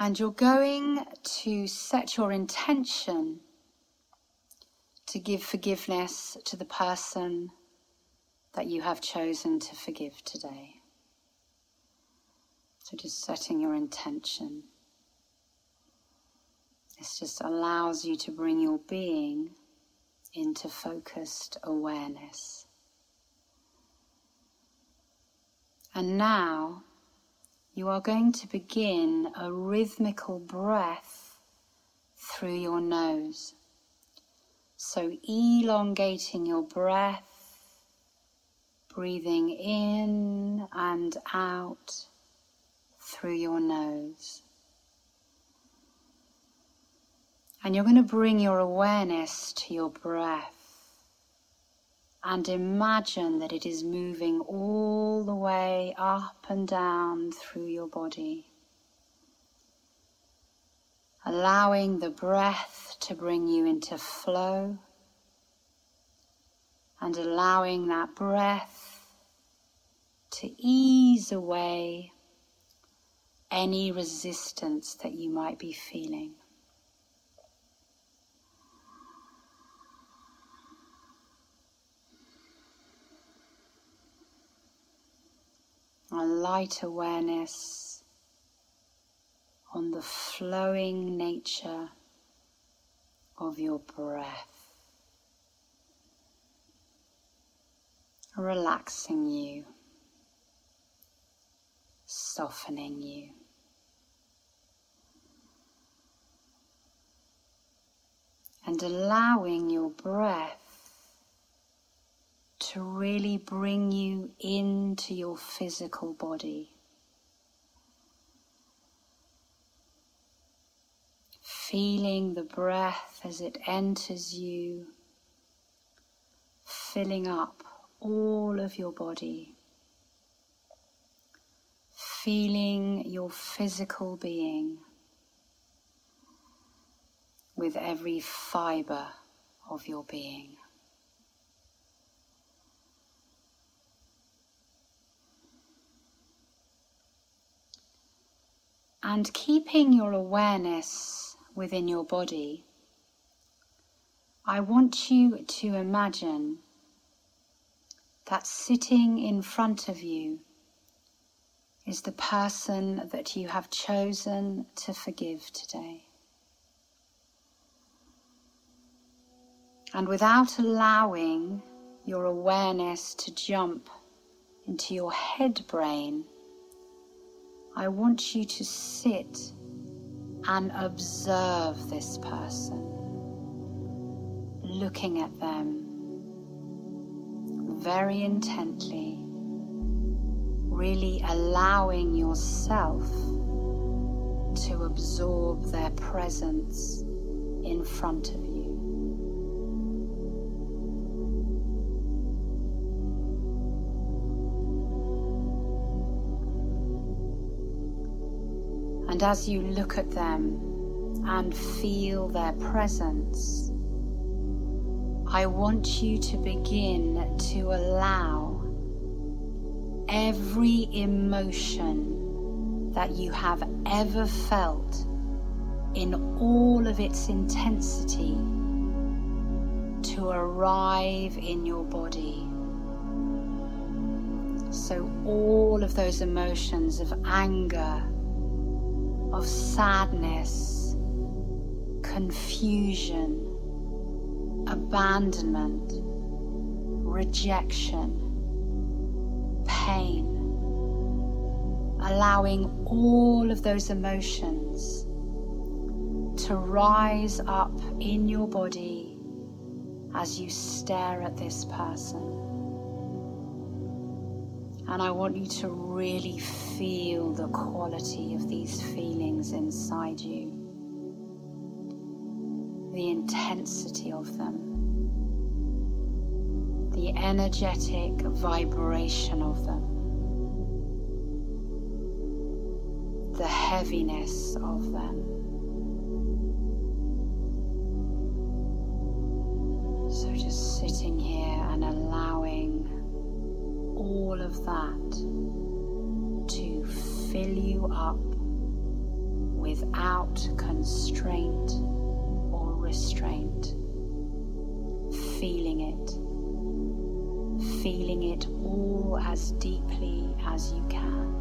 And you're going to set your intention to give forgiveness to the person that you have chosen to forgive today. So just setting your intention. This just allows you to bring your being into focused awareness. And now you are going to begin a rhythmical breath through your nose. So elongating your breath, breathing in and out through your nose. And you're going to bring your awareness to your breath and imagine that it is moving all the way up and down through your body. Allowing the breath to bring you into flow and allowing that breath to ease away any resistance that you might be feeling. A light awareness on the flowing nature of your breath, relaxing you, softening you. and allowing your breath to really bring you into your physical body. Feeling the breath as it enters you, filling up all of your body. Feeling your physical being with every fiber of your being. And keeping your awareness within your body, I want you to imagine that sitting in front of you is the person that you have chosen to forgive today. And without allowing your awareness to jump into your head brain, I want you to sit and observe this person, looking at them very intently, really allowing yourself to absorb their presence in front of you. And as you look at them and feel their presence, I want you to begin to allow every emotion that you have ever felt in all of its intensity to arrive in your body. So, all of those emotions of anger of sadness, confusion, abandonment, rejection, pain, allowing all of those emotions to rise up in your body as you stare at this person. And I want you to really feel the quality of these feelings inside you, the intensity of them, the energetic vibration of them, the heaviness of them. Without constraint or restraint. Feeling it, feeling it all as deeply as you can.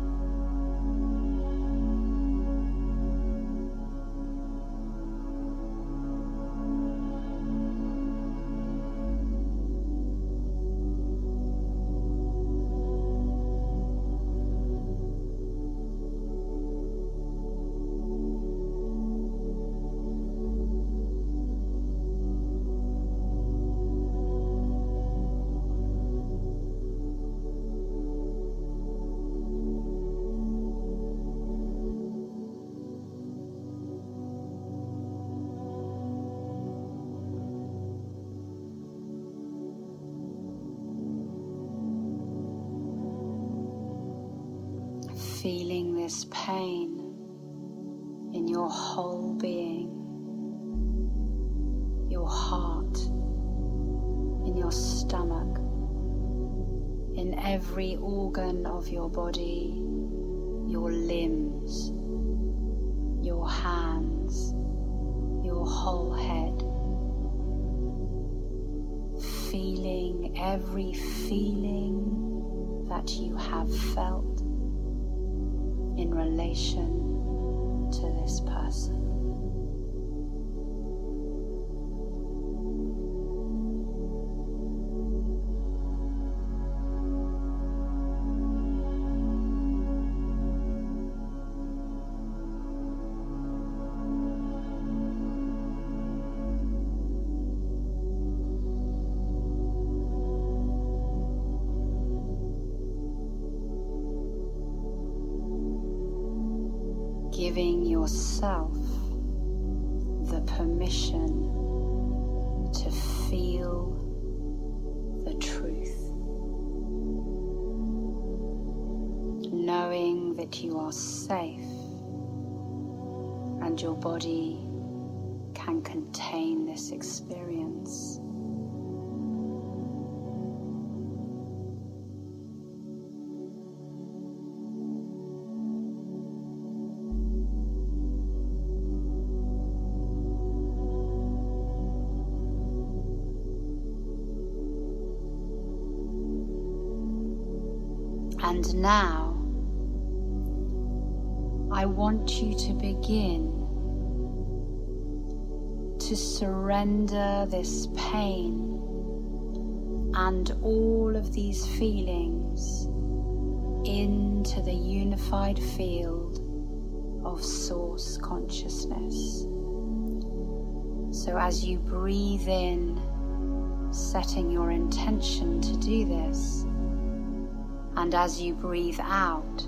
Feeling this pain in your whole being, your heart, in your stomach, in every organ of your body, your limbs, your hands, your whole head. Feeling every feeling that you have felt in relation to this person. Giving yourself the permission to feel the truth. Knowing that you are safe and your body can contain this experience. And now, I want you to begin to surrender this pain and all of these feelings into the unified field of Source consciousness. So, as you breathe in, setting your intention to do this, and as you breathe out,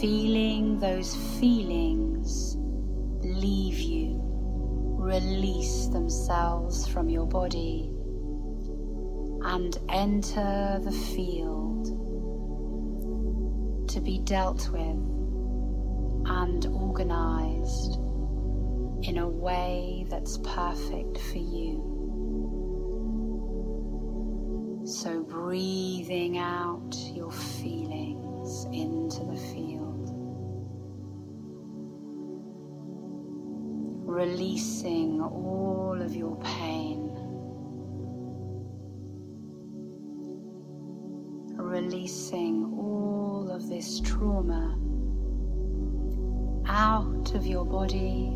feeling those feelings leave you, release themselves from your body, and enter the field to be dealt with and organized in a way that's perfect for you. So, breathing out your feelings into the field, releasing all of your pain, releasing all of this trauma out of your body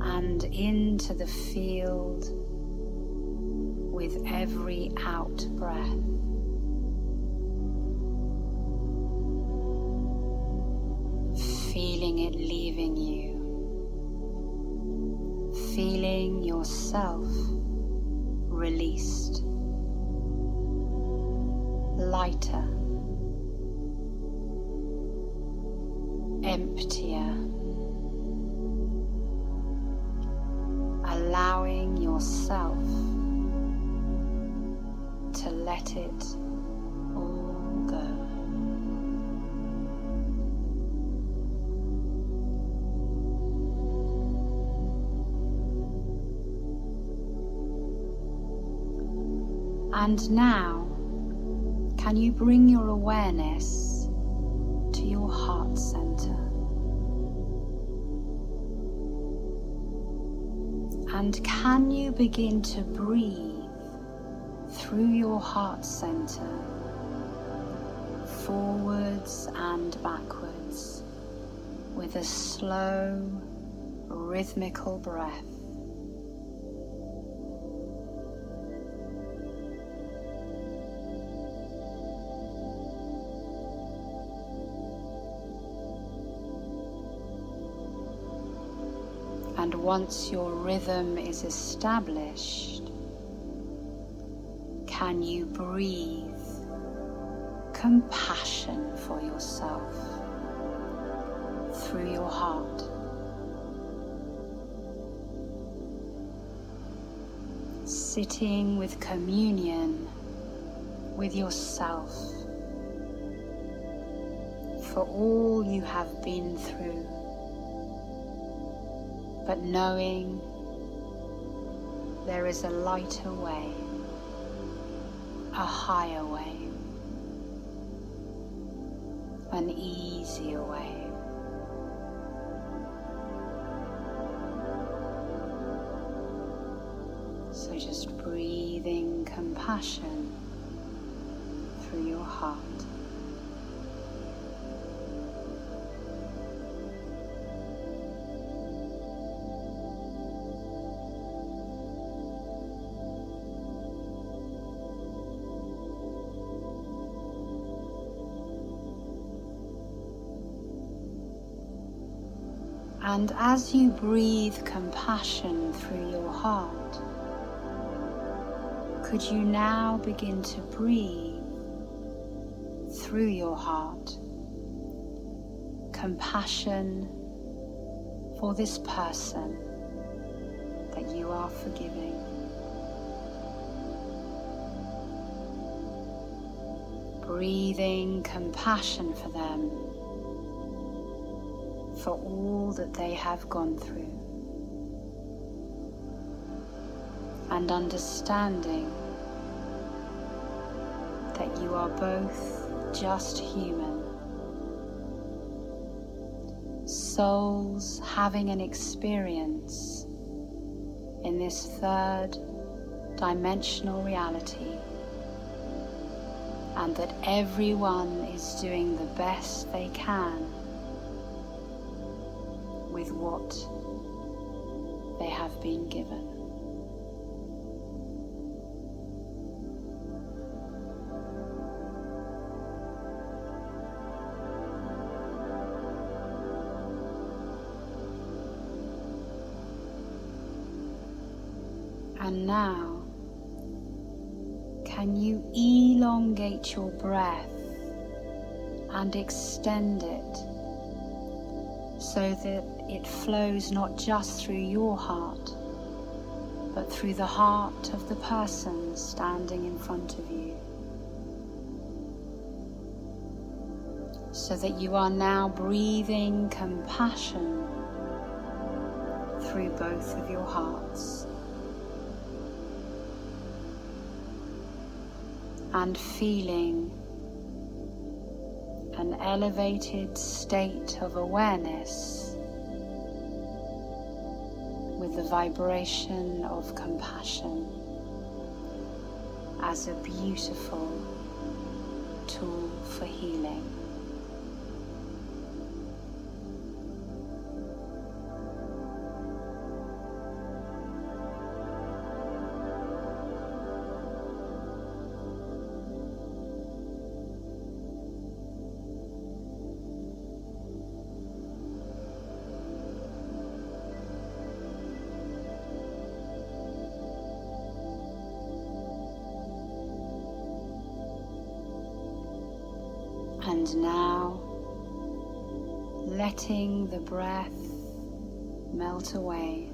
and into the field with every out breath. Feeling it leaving you. Feeling yourself released. Lighter. Emptier. let it all go. And now, can you bring your awareness to your heart center? And can you begin to breathe? Through your heart center, forwards and backwards, with a slow, rhythmical breath? And once your rhythm is established, can you breathe compassion for yourself through your heart? Sitting with communion with yourself for all you have been through but knowing there is a lighter way, a higher way, an easier way. So just breathing compassion through your heart. And as you breathe compassion through your heart, could you now begin to breathe through your heart compassion for this person that you are forgiving? Breathing compassion for them for all that they have gone through. And understanding that you are both just human. Souls having an experience in this third dimensional reality, and that everyone is doing the best they can with what they have been given. And now, can you elongate your breath and extend it so that it flows not just through your heart, but through the heart of the person standing in front of you. So that you are now breathing compassion through both of your hearts. And feeling an elevated state of awareness with the vibration of compassion as a beautiful tool for healing. And now, letting the breath melt away.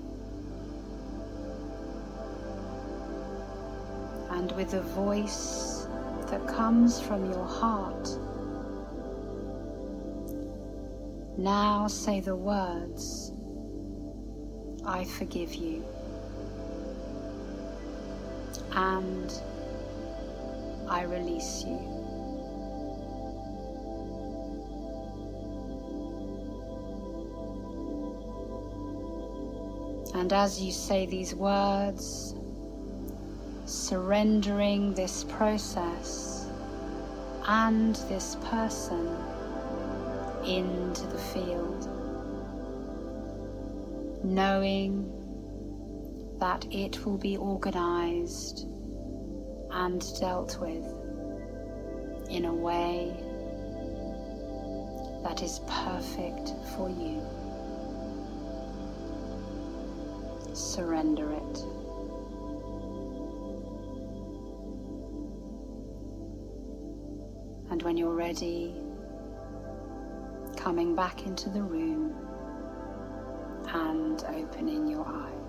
And with a voice that comes from your heart, now say the words, I forgive you. And I release you. And as you say these words, surrendering this process and this person into the field, knowing that it will be organized and dealt with in a way that is perfect for you. Surrender it. And when you're ready, coming back into the room and opening your eyes.